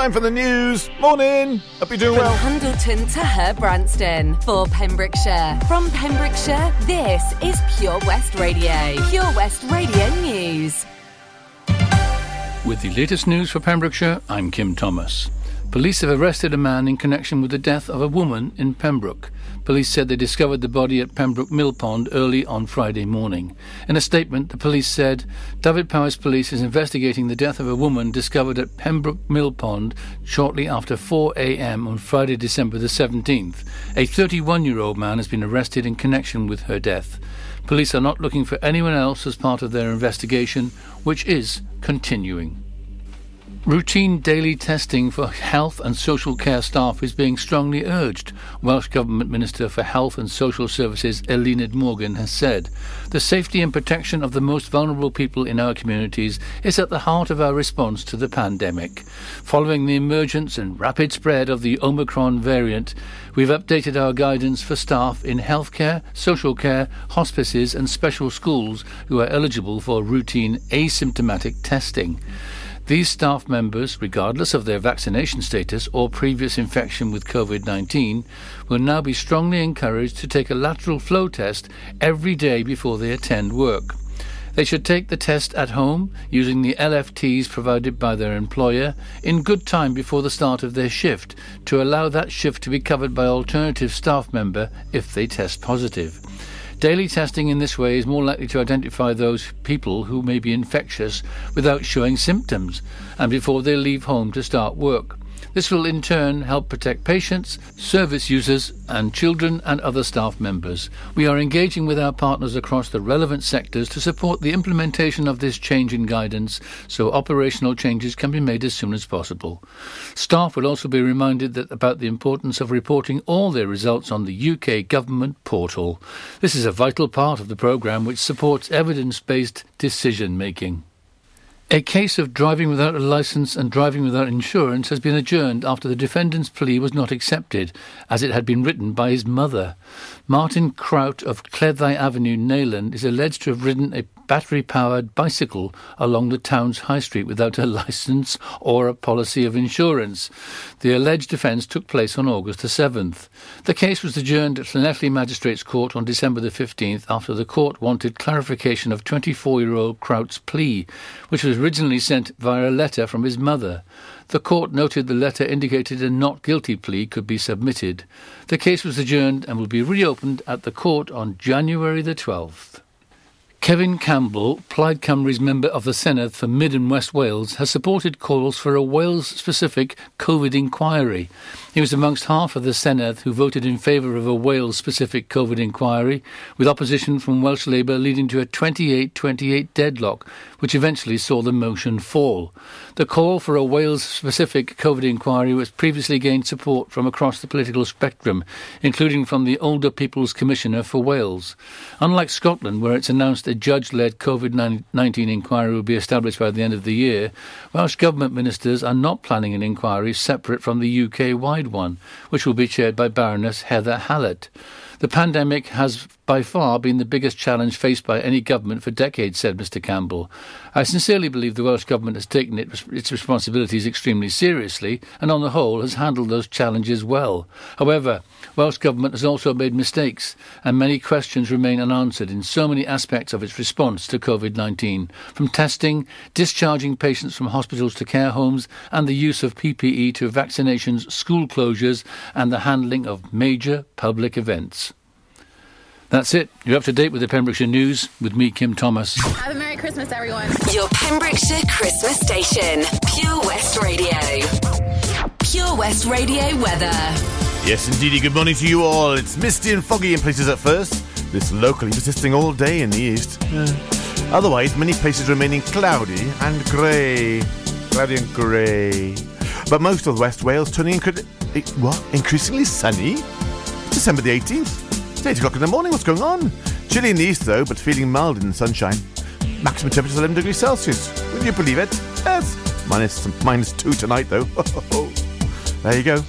Time for the news. Morning. Hope you're doing From well. Hundleton to Herbrandston for Pembrokeshire. From Pembrokeshire, this is Pure West Radio. Pure West Radio News. With the latest news for Pembrokeshire, I'm Kim Thomas. Police have arrested a man in connection with the death of a woman in Pembroke. Police said they discovered the body at Pembroke Mill Pond early on Friday morning. In a statement, the police said Dyfed-Powys Police is investigating the death of a woman discovered at Pembroke Mill Pond shortly after 4 a.m. on Friday, December the 17th. A 31 year old man has been arrested in connection with her death. Police are not looking for anyone else as part of their investigation, which is continuing. Routine daily testing for health and social care staff is being strongly urged, Welsh Government Minister for Health and Social Services Eluned Morgan has said. The safety and protection of the most vulnerable people in our communities is at the heart of our response to the pandemic. Following the emergence and rapid spread of the Omicron variant, we've updated our guidance for staff in healthcare, social care, hospices, and special schools who are eligible for routine asymptomatic testing. These staff members, regardless of their vaccination status or previous infection with COVID 19, will now be strongly encouraged to take a lateral flow test every day before they attend work. They should take the test at home using the LFTs provided by their employer in good time before the start of their shift to allow that shift to be covered by alternative staff member if they test positive. Daily testing in this way is more likely to identify those people who may be infectious without showing symptoms and before they leave home to start work. This will in turn help protect patients, service users, and children and other staff members. We are engaging with our partners across the relevant sectors to support the implementation of this change in guidance so operational changes can be made as soon as possible. Staff will also be reminded about the importance of reporting all their results on the UK government portal. This is a vital part of the programme which supports evidence-based decision making. A case of driving without a licence and driving without insurance has been adjourned after the defendant's plea was not accepted, as it had been written by his mother. Martin Kraut of Cleddau Avenue, Neyland, is alleged to have ridden a battery powered bicycle along the town's high street without a licence or a policy of insurance. The alleged offence took place on August the 7th. The case was adjourned at Llanelli Magistrates Court on December the 15th after the court wanted clarification of 24 year old Kraut's plea, which was originally sent via a letter from his mother. The court noted the letter indicated a not guilty plea could be submitted. The case was adjourned and will be reopened at the court on January the 12th. Cefin Campbell, Plaid Cymru's member of the Senedd for Mid and West Wales, has supported calls for a Wales-specific COVID inquiry. He was amongst half of the Senedd who voted in favour of a Wales-specific COVID inquiry, with opposition from Welsh Labour leading to a 28-28 deadlock, which eventually saw the motion fall. The call for a Wales-specific COVID inquiry was previously gained support from across the political spectrum, including from the Older People's Commissioner for Wales. Unlike Scotland, where it's announced a judge-led COVID-19 inquiry will be established by the end of the year, Welsh Government ministers are not planning an inquiry separate from the UK-wide one, which will be chaired by Baroness Heather Hallett. The pandemic has by far been the biggest challenge faced by any government for decades, said Mr Campbell. I sincerely believe the Welsh Government has taken it, its responsibilities extremely seriously and, on the whole, has handled those challenges well. However, Welsh Government has also made mistakes, and many questions remain unanswered in so many aspects of its response to COVID 19, from testing, discharging patients from hospitals to care homes, and the use of PPE to vaccinations, school closures, and the handling of major public events. That's it. You're up to date with the Pembrokeshire News with me, Kim Thomas. Have a Merry Christmas, everyone. Your Pembrokeshire Christmas station, Pure West Radio. Pure West Radio weather. Yes, indeedy. Good morning to you all. It's misty and foggy in places at first. This locally persisting all day in the east. Uh, otherwise, many places remaining cloudy and grey. Cloudy and grey. But most of West Wales turning incre- eh, what? increasingly sunny. December the 18th. It's 8 o'clock in the morning. What's going on? Chilly in the east, though, but feeling mild in the sunshine. Maximum temperature is 11 degrees Celsius. Would you believe it? Yes. Minus, minus 2 tonight, though. there you go.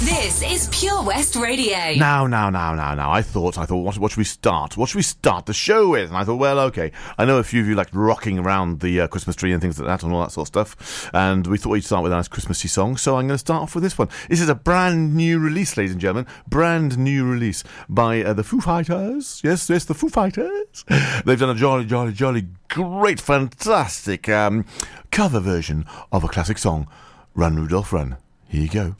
This is Pure West Radio. Now, now, now, now, now. I thought, I thought, what, what should we start? What should we start the show with? And I thought, well, okay. I know a few of you like rocking around the uh, Christmas tree and things like that and all that sort of stuff. And we thought we'd start with a nice Christmassy song. So I'm going to start off with this one. This is a brand new release, ladies and gentlemen. Brand new release by uh, the Foo Fighters. Yes, yes, the Foo Fighters. They've done a jolly, jolly, jolly, great, fantastic um, cover version of a classic song, Run Rudolph Run. Here you go.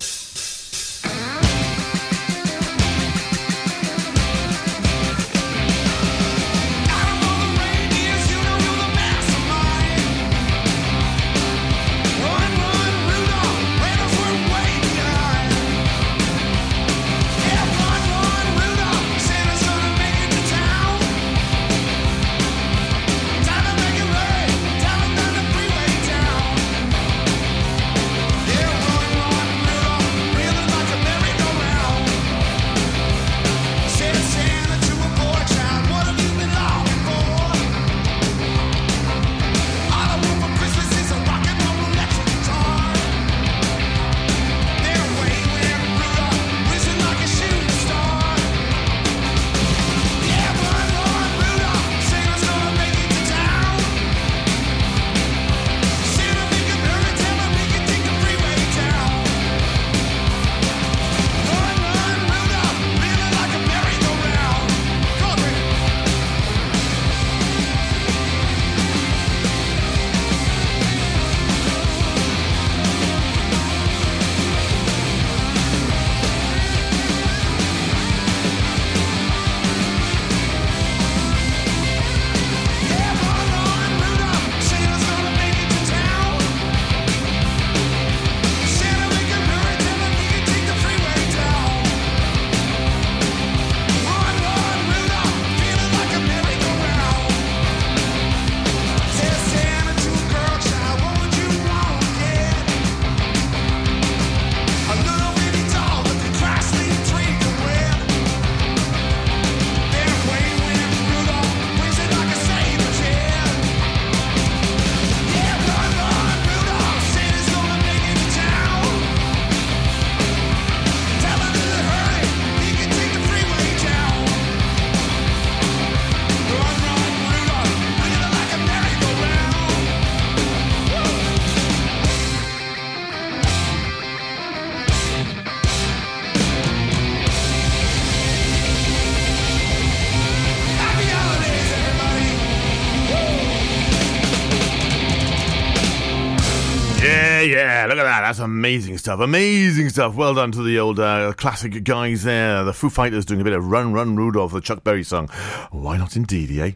Look at that. That's amazing stuff. Amazing stuff. Well done to the old uh, classic guys there. The Foo Fighters doing a bit of Run, Run, Rudolph, the Chuck Berry song. Why not indeed, eh?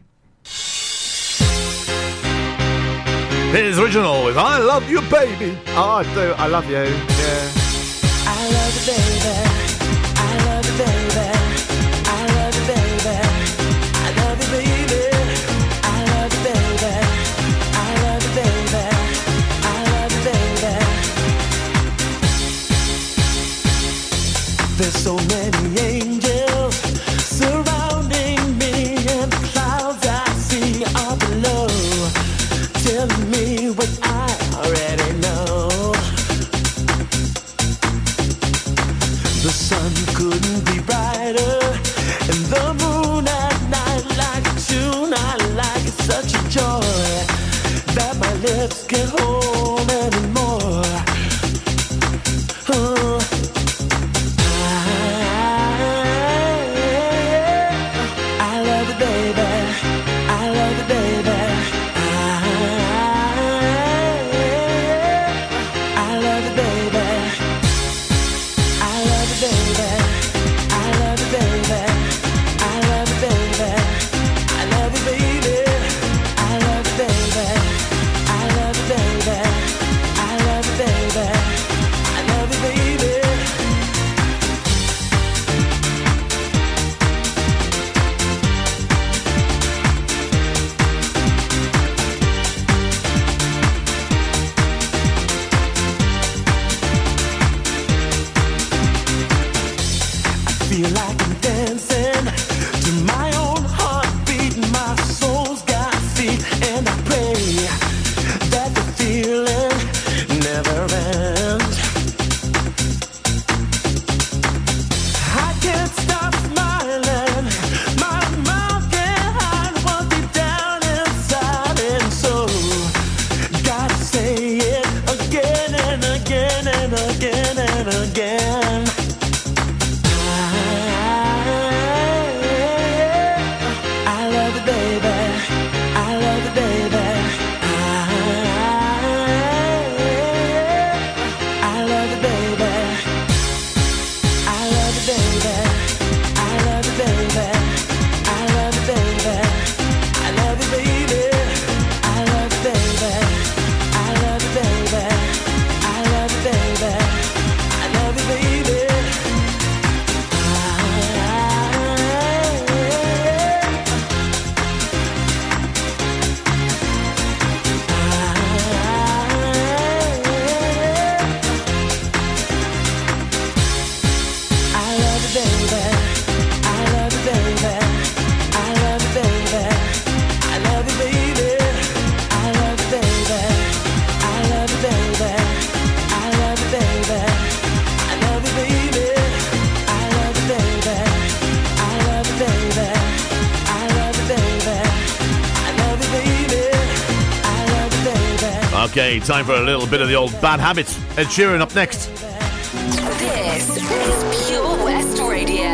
Here's original with I Love You, Baby. Oh, I do. I love you. Yeah. There's so many time for a little bit of the old bad habits. Ed Sheeran up next. This is Pure West Radio.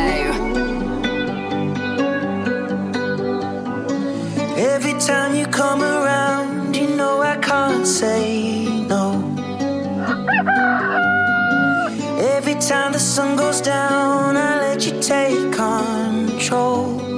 Every time you come around, you know I can't say no. Every time the sun goes down, I let you take control.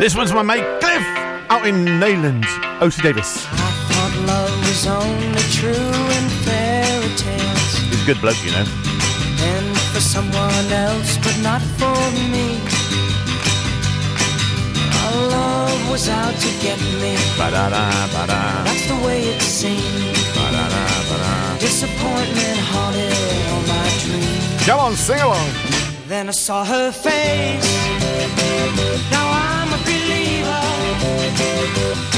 This one's my mate Cliff out in Neyland, O.C. Davis. He's a good bloke, you know. And for someone else, but not for me. Our love was out to get me. Ba-da-da, ba-da. That's the way it seemed. Ba-da-da, ba-da. Disappointment haunted all my dreams. Come on, sing along. Then I saw her face. Now I Música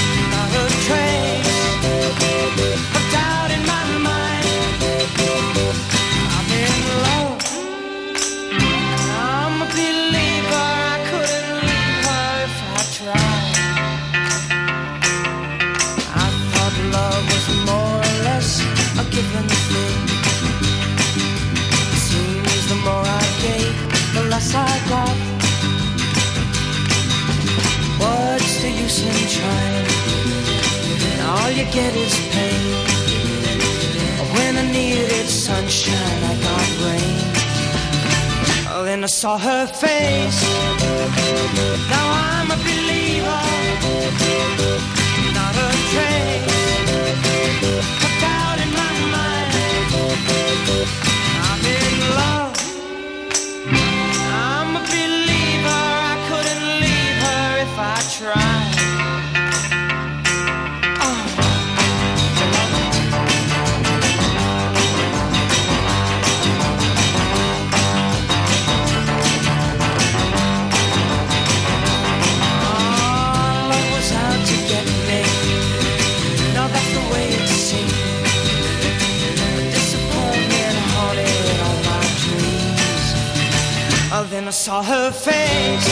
time, and all you get is pain. When I needed sunshine, I got rain. Then I saw her face. Now I'm a believer, not a trace. Put out in my mind, I'm in love. Saw her face.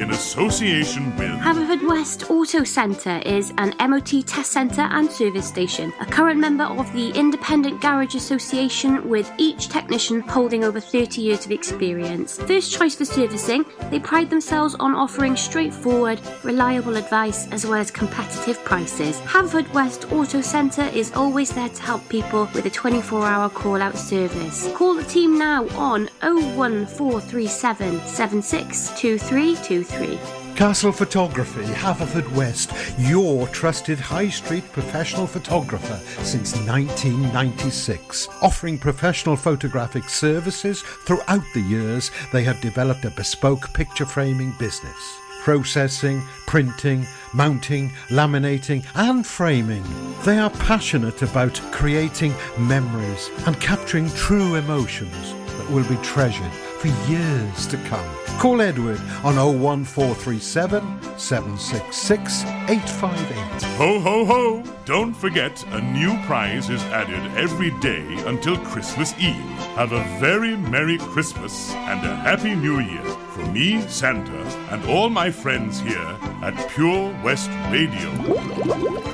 in association with. Haverfordwest Auto Centre is an MOT test centre and service station, a current member of the Independent Garage Association with each technician holding over 30 years of experience. First choice for servicing, they pride themselves on offering straightforward, reliable advice as well as competitive prices. Haverfordwest Auto Centre is always there to help people with a 24 hour call out service. Call the team now on 01437 762323. Castle Photography, Haverfordwest, your trusted high street professional photographer since 1996. Offering professional photographic services throughout the years, they have developed a bespoke picture framing business. Processing, printing, mounting, laminating, and framing. They are passionate about creating memories and capturing true emotions that will be treasured for years to come. Call Edward on 01437 766 858. Ho, ho, ho! Don't forget, a new prize is added every day until Christmas Eve. Have a very Merry Christmas and a Happy New Year from me, Santa, and all my friends here at Pure West Radio.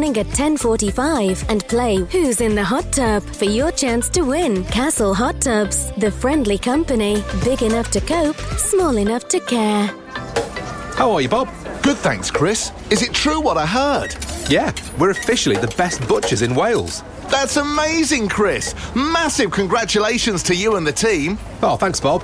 at 10:45 and play Who's in the Hot Tub for your chance to win. Castle Hot Tubs, the friendly company, big enough to cope, small enough to care. How are you, Bob? Good, thanks, Chris. Is it true what I heard? Yeah, we're officially the best butchers in Wales. That's amazing, Chris. Massive congratulations to you and the team. Oh, thanks, Bob.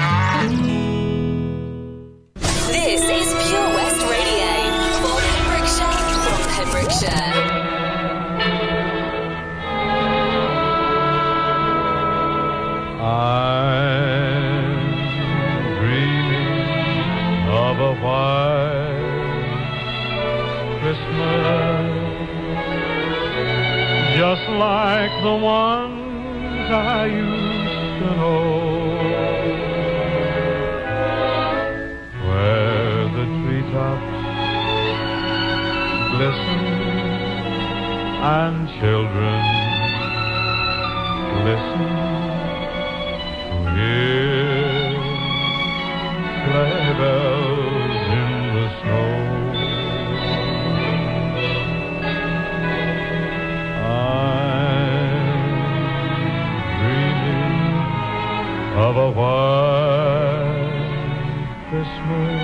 Christmas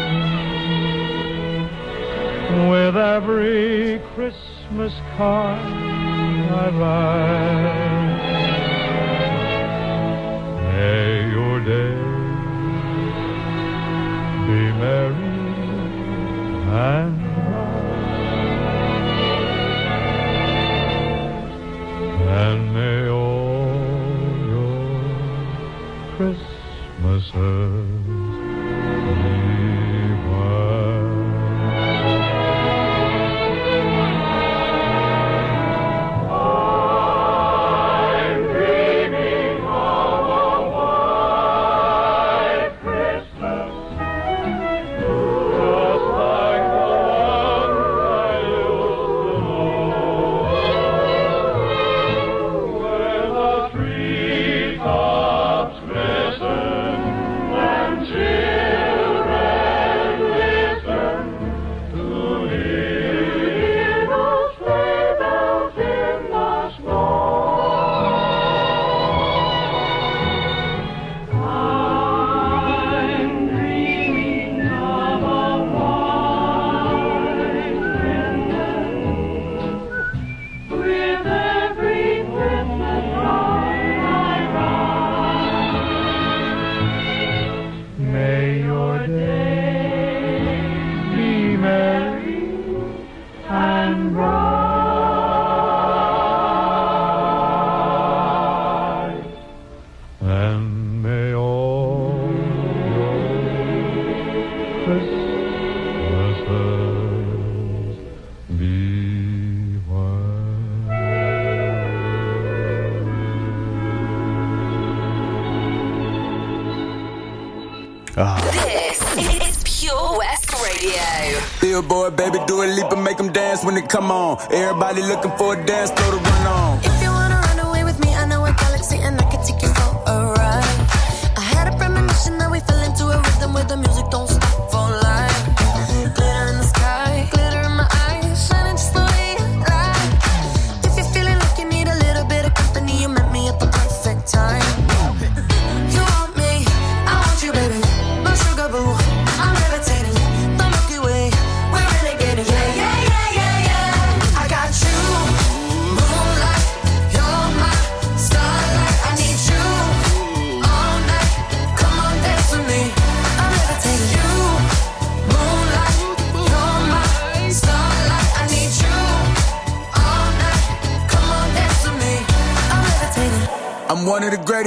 with every Christmas card I write. May your day be merry and bright, and may all your Christmases This is Pure West Radio. Billboard, baby, Dua Lipa and make them dance when it come on. Everybody looking for a dance throw to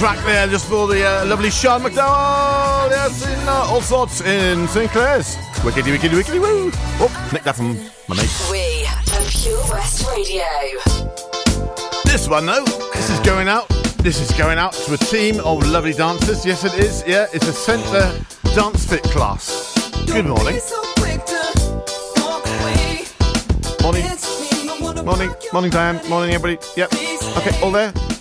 track there just for the uh, lovely Sean McDowell. Yes, in uh, all sorts in St. Clears. Wickedy, wickedy, wickedy, woo. Oh, Nick Duffin, my mate. We are Pure West Radio. This one, though, this is going out. This is going out to a team of lovely dancers. Yes, it is. Yeah, it's a centre dance fit class. Good morning. Morning. Morning. Morning, Diane. Morning, everybody. Yep. Okay, all there.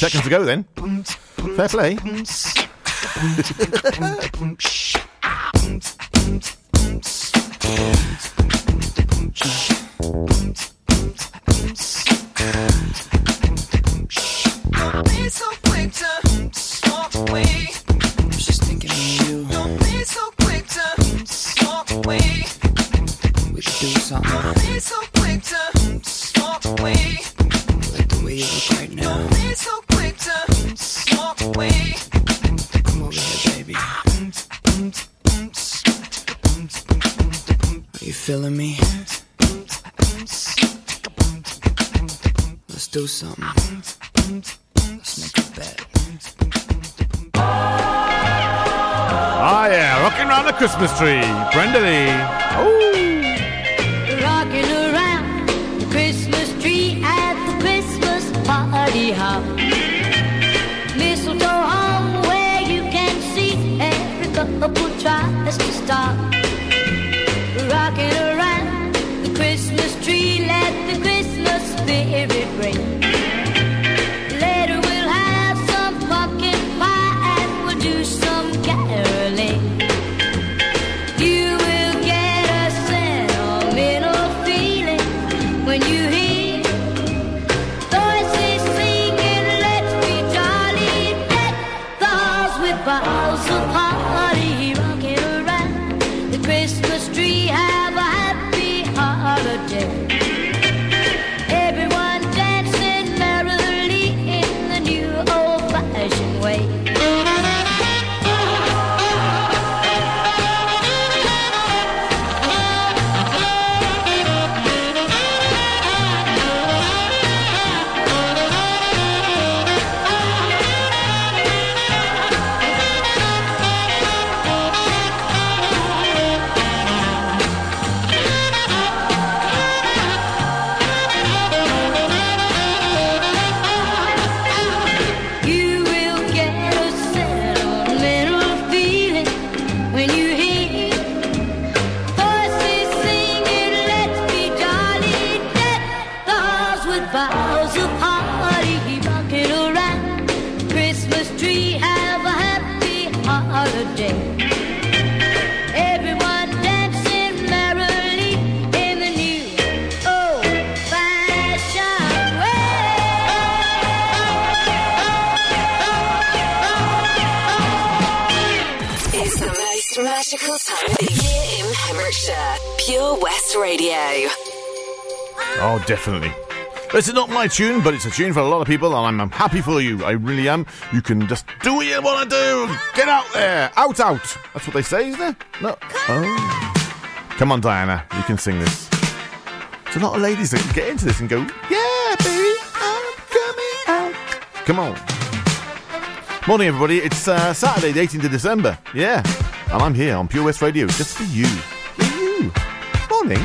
seconds to go then. Fair play. do something. Let's make a bet. Oh, yeah, rocking around the Christmas tree. Brenda Lee. Oh. Definitely. It's not my tune, but it's a tune for a lot of people, and I'm, I'm happy for you. I really am. You can just do what you want to do. Get out there. Out, out. That's what they say, isn't it? No. Oh. Come on, Diana. You can sing this. There's a lot of ladies that get into this and go, yeah, baby, I'm coming out. Come on. Morning, everybody. It's uh, Saturday, the 18th of December. Yeah. And I'm here on Pure West Radio just for you. For you. Morning.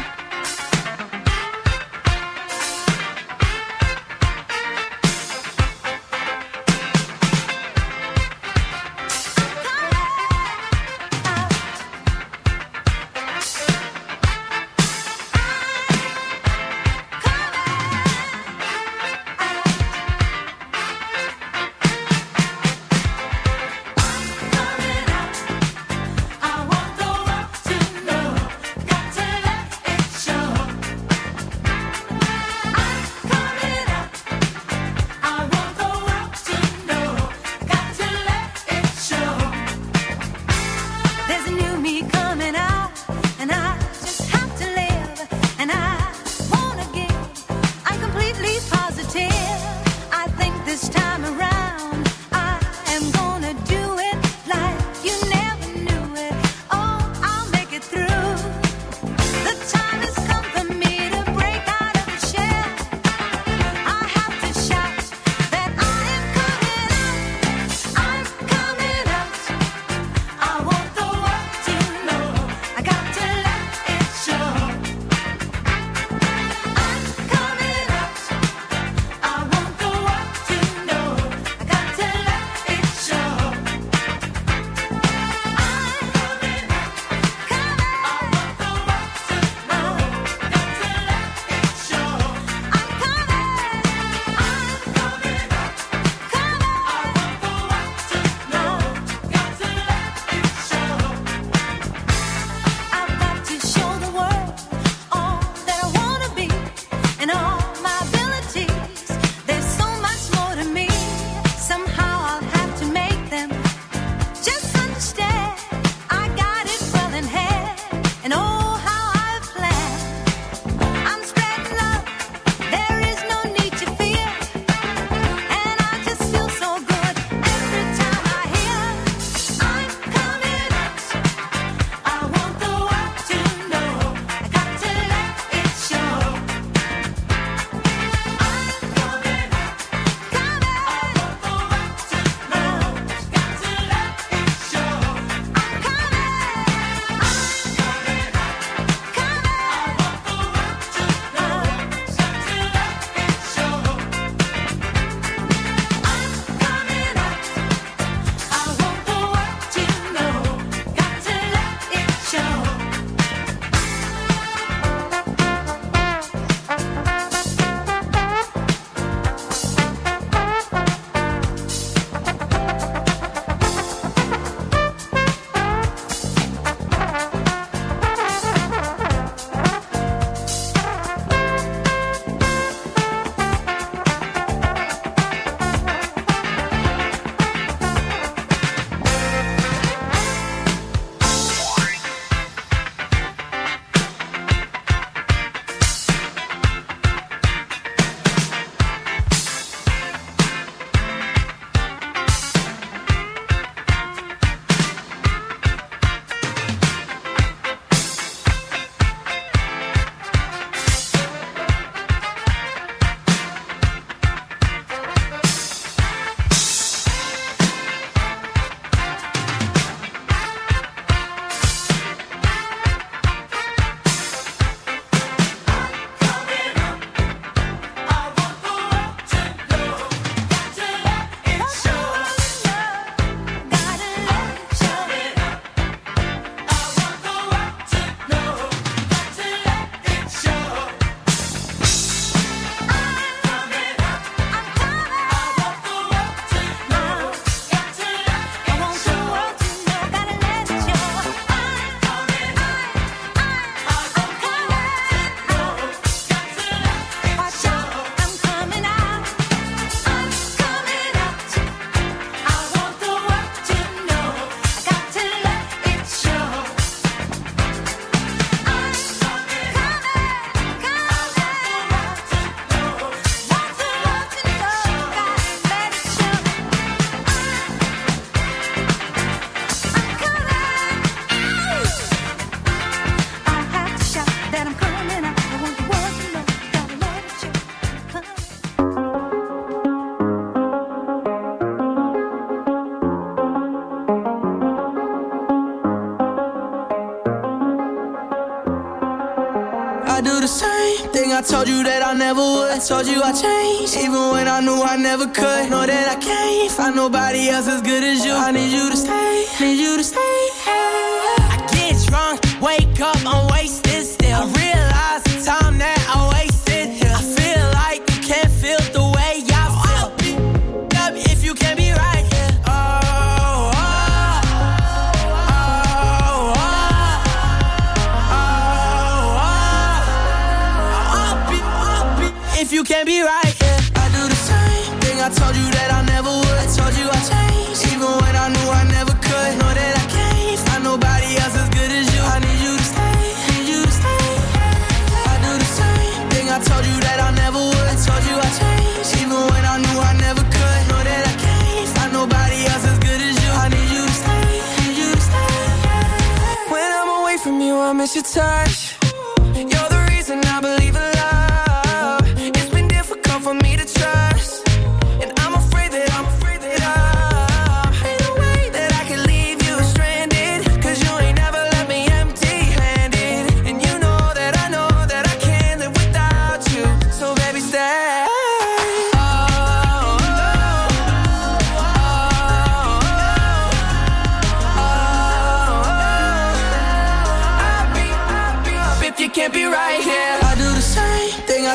可以。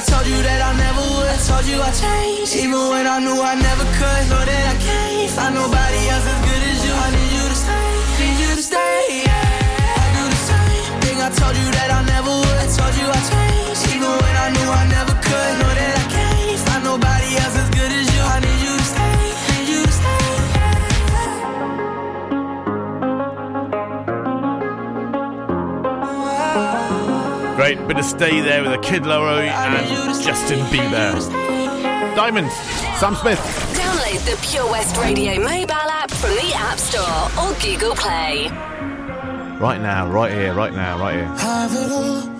I told you that I never would. Told you I changed, even when I knew I never could. Know that I can't find nobody else as good as you. I need you to stay, need you to stay. Yeah. I do the same thing. I told you that I never would. Told you I changed, bit of stay there with a Kid Laroi and Justin Bieber. Diamonds, Sam Smith. Download the Pure West Radio mobile app from the App Store or Google Play. Right now, right here, right now, right here.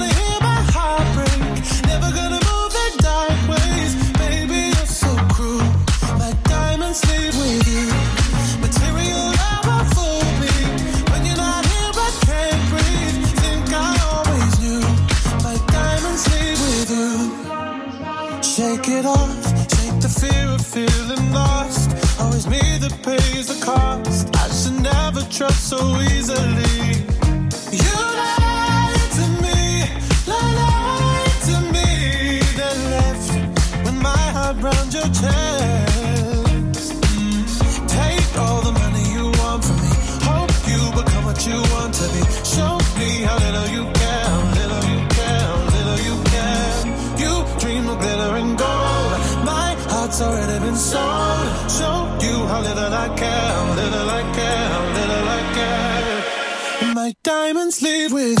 trust so easily. You lied to me, lied to me, then left with my heart round your chest. Take all the money you want from me. Hope you become what you want to be. Show me how little you care, little you care, little you care. You dream of glitter and gold. My heart's already been sold. Show you how little I care, little I care, leave with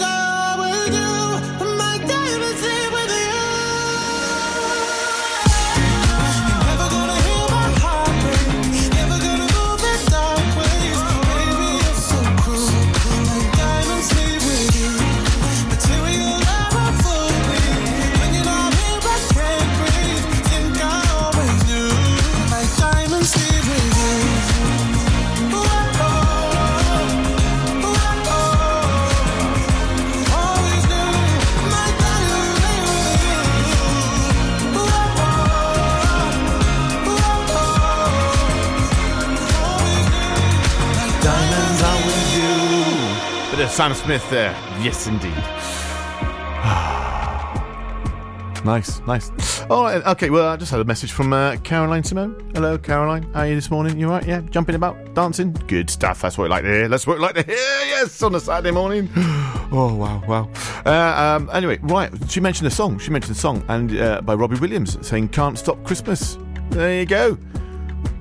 Sam Smith there. Yes, indeed. nice, nice. All right, okay. Well, I just had a message from uh, Caroline Simone. Hello, Caroline. How are you this morning? You right? Yeah, jumping about, dancing. Good stuff. That's what we like to hear. That's what we like to hear. Yes, on a Saturday morning. Oh wow, wow. Uh, um, anyway, right. She mentioned a song. She mentioned a song, and uh, by Robbie Williams, saying "Can't Stop Christmas." There you go.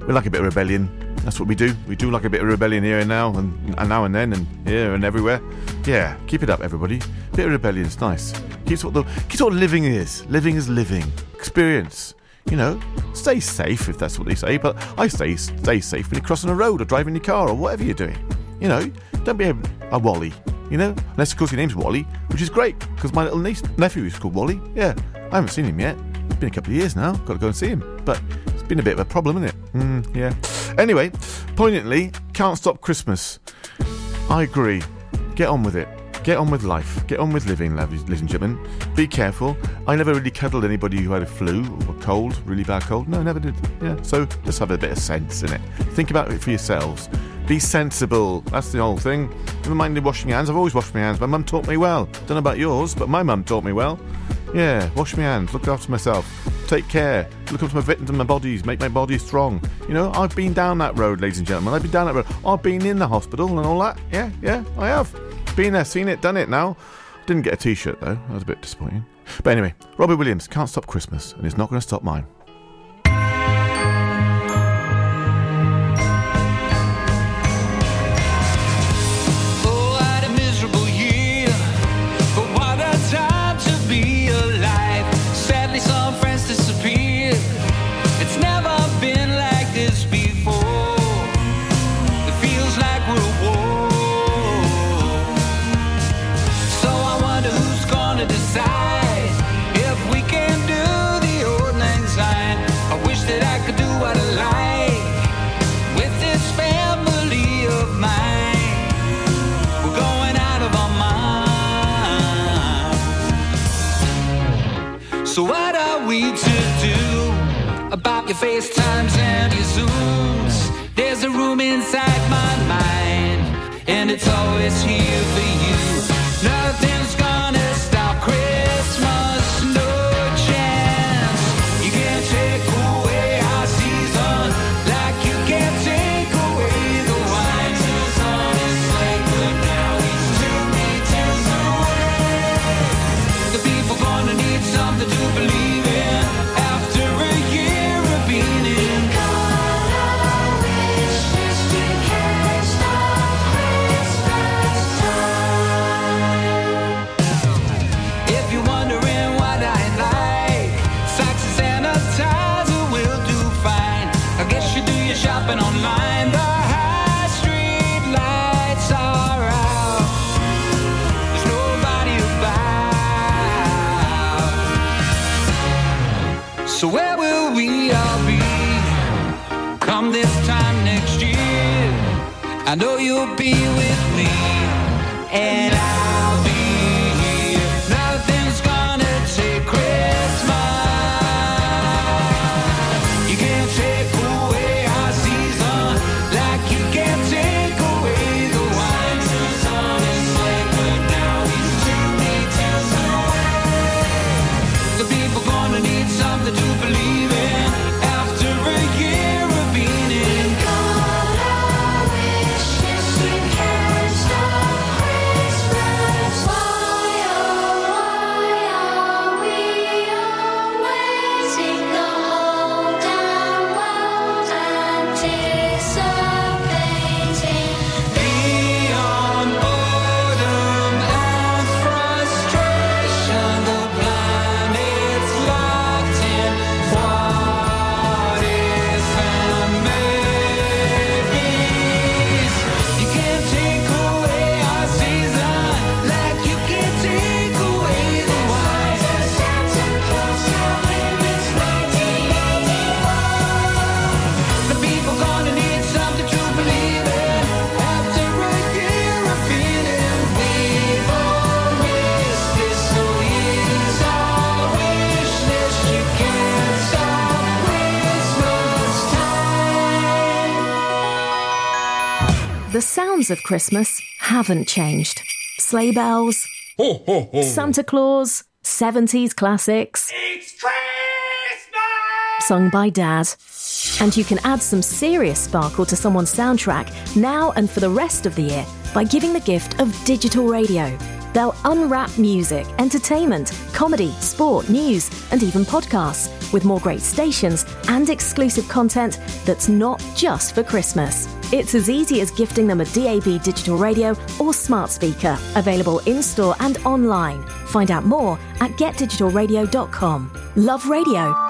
We like a bit of rebellion. That's what we do. We do like a bit of rebellion here and now, and, and now and then, and here and everywhere. Yeah, keep it up, everybody. Bit of rebellion is nice. Keeps what the keeps what living is. Living is living. Experience. You know, stay safe if that's what they say. But I say stay safe when you're crossing a road or driving your car or whatever you're doing. You know, don't be a, a Wally. You know, unless of course your name's Wally, which is great because my little niece nephew is called Wally. Yeah, I haven't seen him yet. Been a couple of years now. Got to go and see him. But it's been a bit of a problem, isn't it? Mm, yeah. Anyway, poignantly, can't stop Christmas. I agree. Get on with it. Get on with life. Get on with living, ladies and gentlemen. Be careful. I never really cuddled anybody who had a flu or a cold, really bad cold. No, never did. Yeah. So just have a bit of sense in it. Think about it for yourselves. Be sensible. That's the whole thing. Never mind washing your hands. I've always washed my hands. My mum taught me well. Don't know about yours, but my mum taught me well. Yeah, wash my hands. Look after myself. Take care. Look after my victims and my bodies. Make my body strong. You know, I've been down that road, ladies and gentlemen. I've been down that road. I've been in the hospital and all that. Yeah, yeah, I have. Been there, seen it, done it now. Didn't get a t shirt though. That was a bit disappointing. But anyway, Robbie Williams can't stop Christmas, and it's not going to stop mine. Come this time next year? I know you'll be with me, and I'll the sounds of Christmas haven't changed. Sleigh bells, Santa Claus, 70s classics. It's Christmas! Sung by Dad. And you can add some serious sparkle to someone's soundtrack now and for the rest of the year by giving the gift of digital radio. They'll unwrap music, entertainment, comedy, sport, news, and even podcasts with more great stations and exclusive content that's not just for Christmas. It's as easy as gifting them a DAB digital radio or smart speaker, available in store and online. Find out more at getdigitalradio.com. Love radio.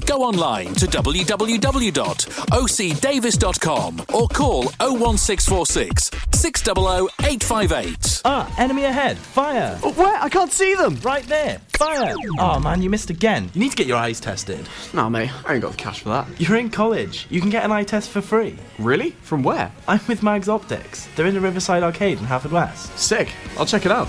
go online to www.ocdavis.com or call 01646 600 858. Ah, enemy ahead. Fire. where? I can't see them. Right there. Fire. Oh man, you missed again. You need to get your eyes tested. Nah, mate, I ain't got the cash for that. You're in college. You can get an eye test for free. Really? From where? I'm with Mags Optics. They're in the Riverside Arcade in Haverfordwest. Sick. I'll check it out.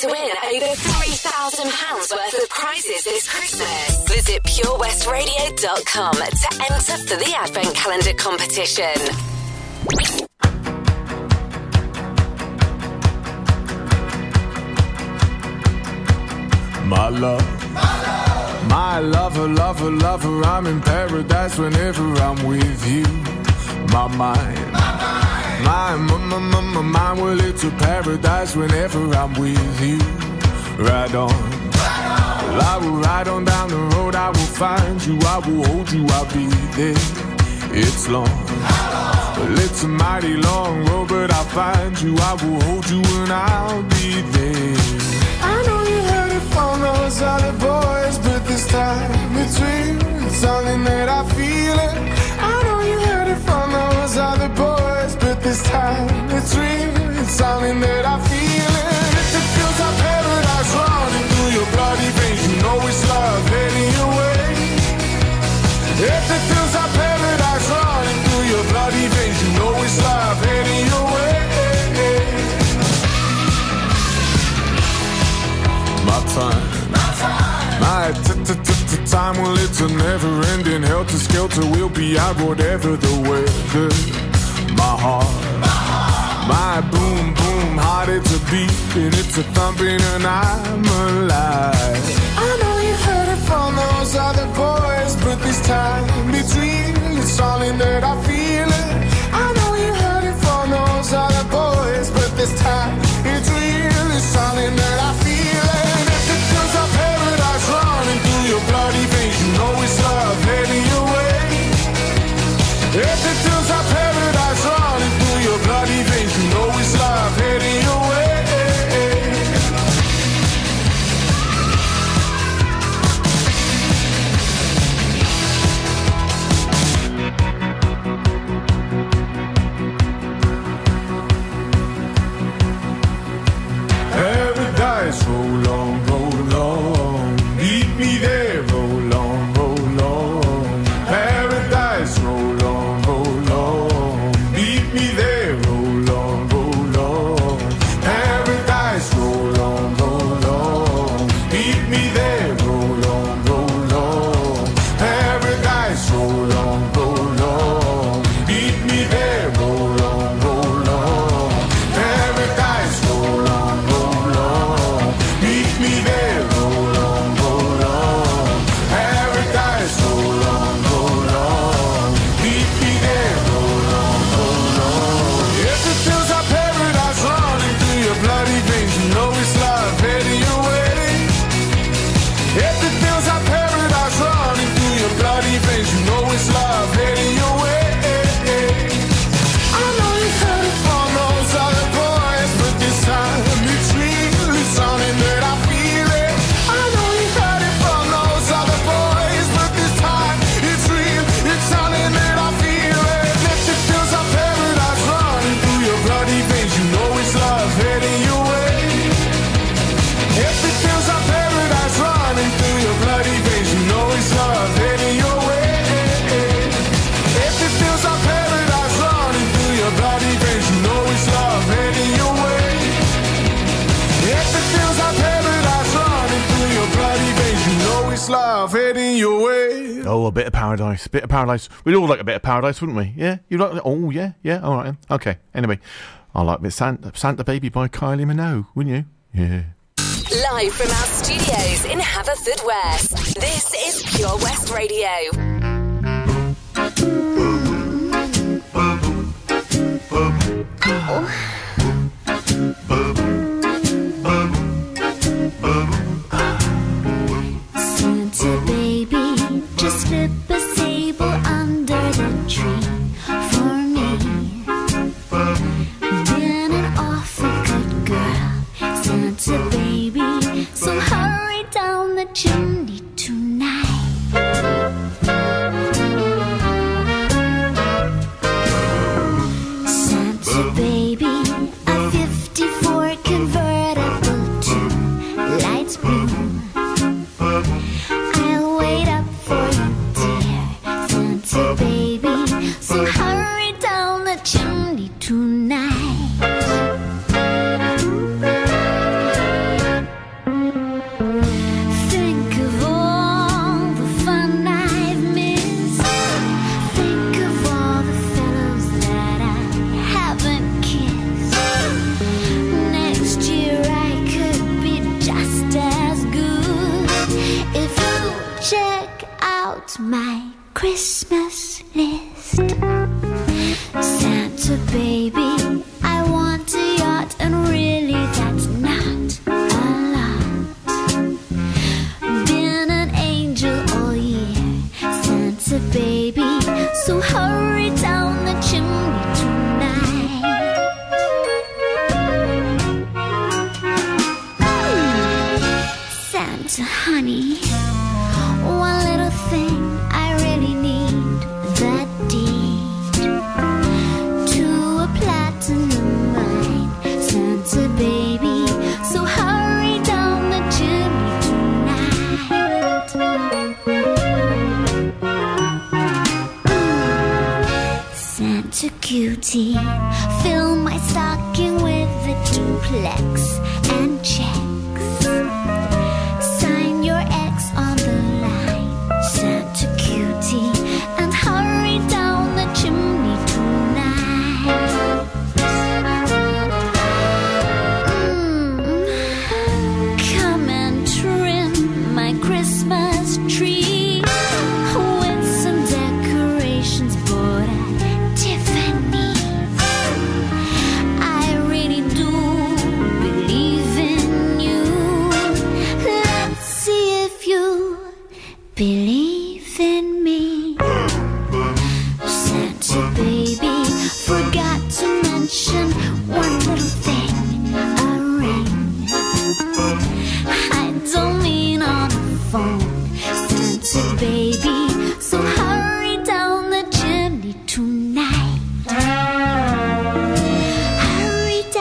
To win over £3,000 worth of prizes this Christmas? Visit purewestradio.com to enter for the Advent Calendar competition. My love. My lover, lover, lover, I'm in paradise whenever I'm with you. My mind. My, my, my, my, my mind, well, it's a paradise whenever I'm with you. Ride on. Well, I will ride on down the road, I will find you, I will hold you, I'll be there. It's long. Well, it's a mighty long road, but I'll find you, I will hold you, and I'll be there. I know you heard it from those other boys, but this time real. It's something that I feel it. I know you heard it from those other boys, this time it's real. It's something that I feel it. If it feels like paradise running through your bloody veins, you know it's love heading your way. If it feels like paradise running through your bloody veins, you know it's love heading your way. My time. My t- t- t- t- time, well, it's a never ending helter skelter. We'll be out whatever the weather. My heart. My boom boom heart, it's a beat and it's a thumping, and I'm alive. I know you heard it from those other boys, but this time it's real. It's something that I feel paradise, bit of paradise. We'd all like a bit of paradise, wouldn't we? Yeah, you like? Oh, yeah, yeah. All right, okay. Anyway, I like a bit Santa, Santa Baby by Kylie Minogue, wouldn't you? Yeah. Live from our studios in Haverford West, this is Pure West Radio. Oh. my Christmas list. Santa baby.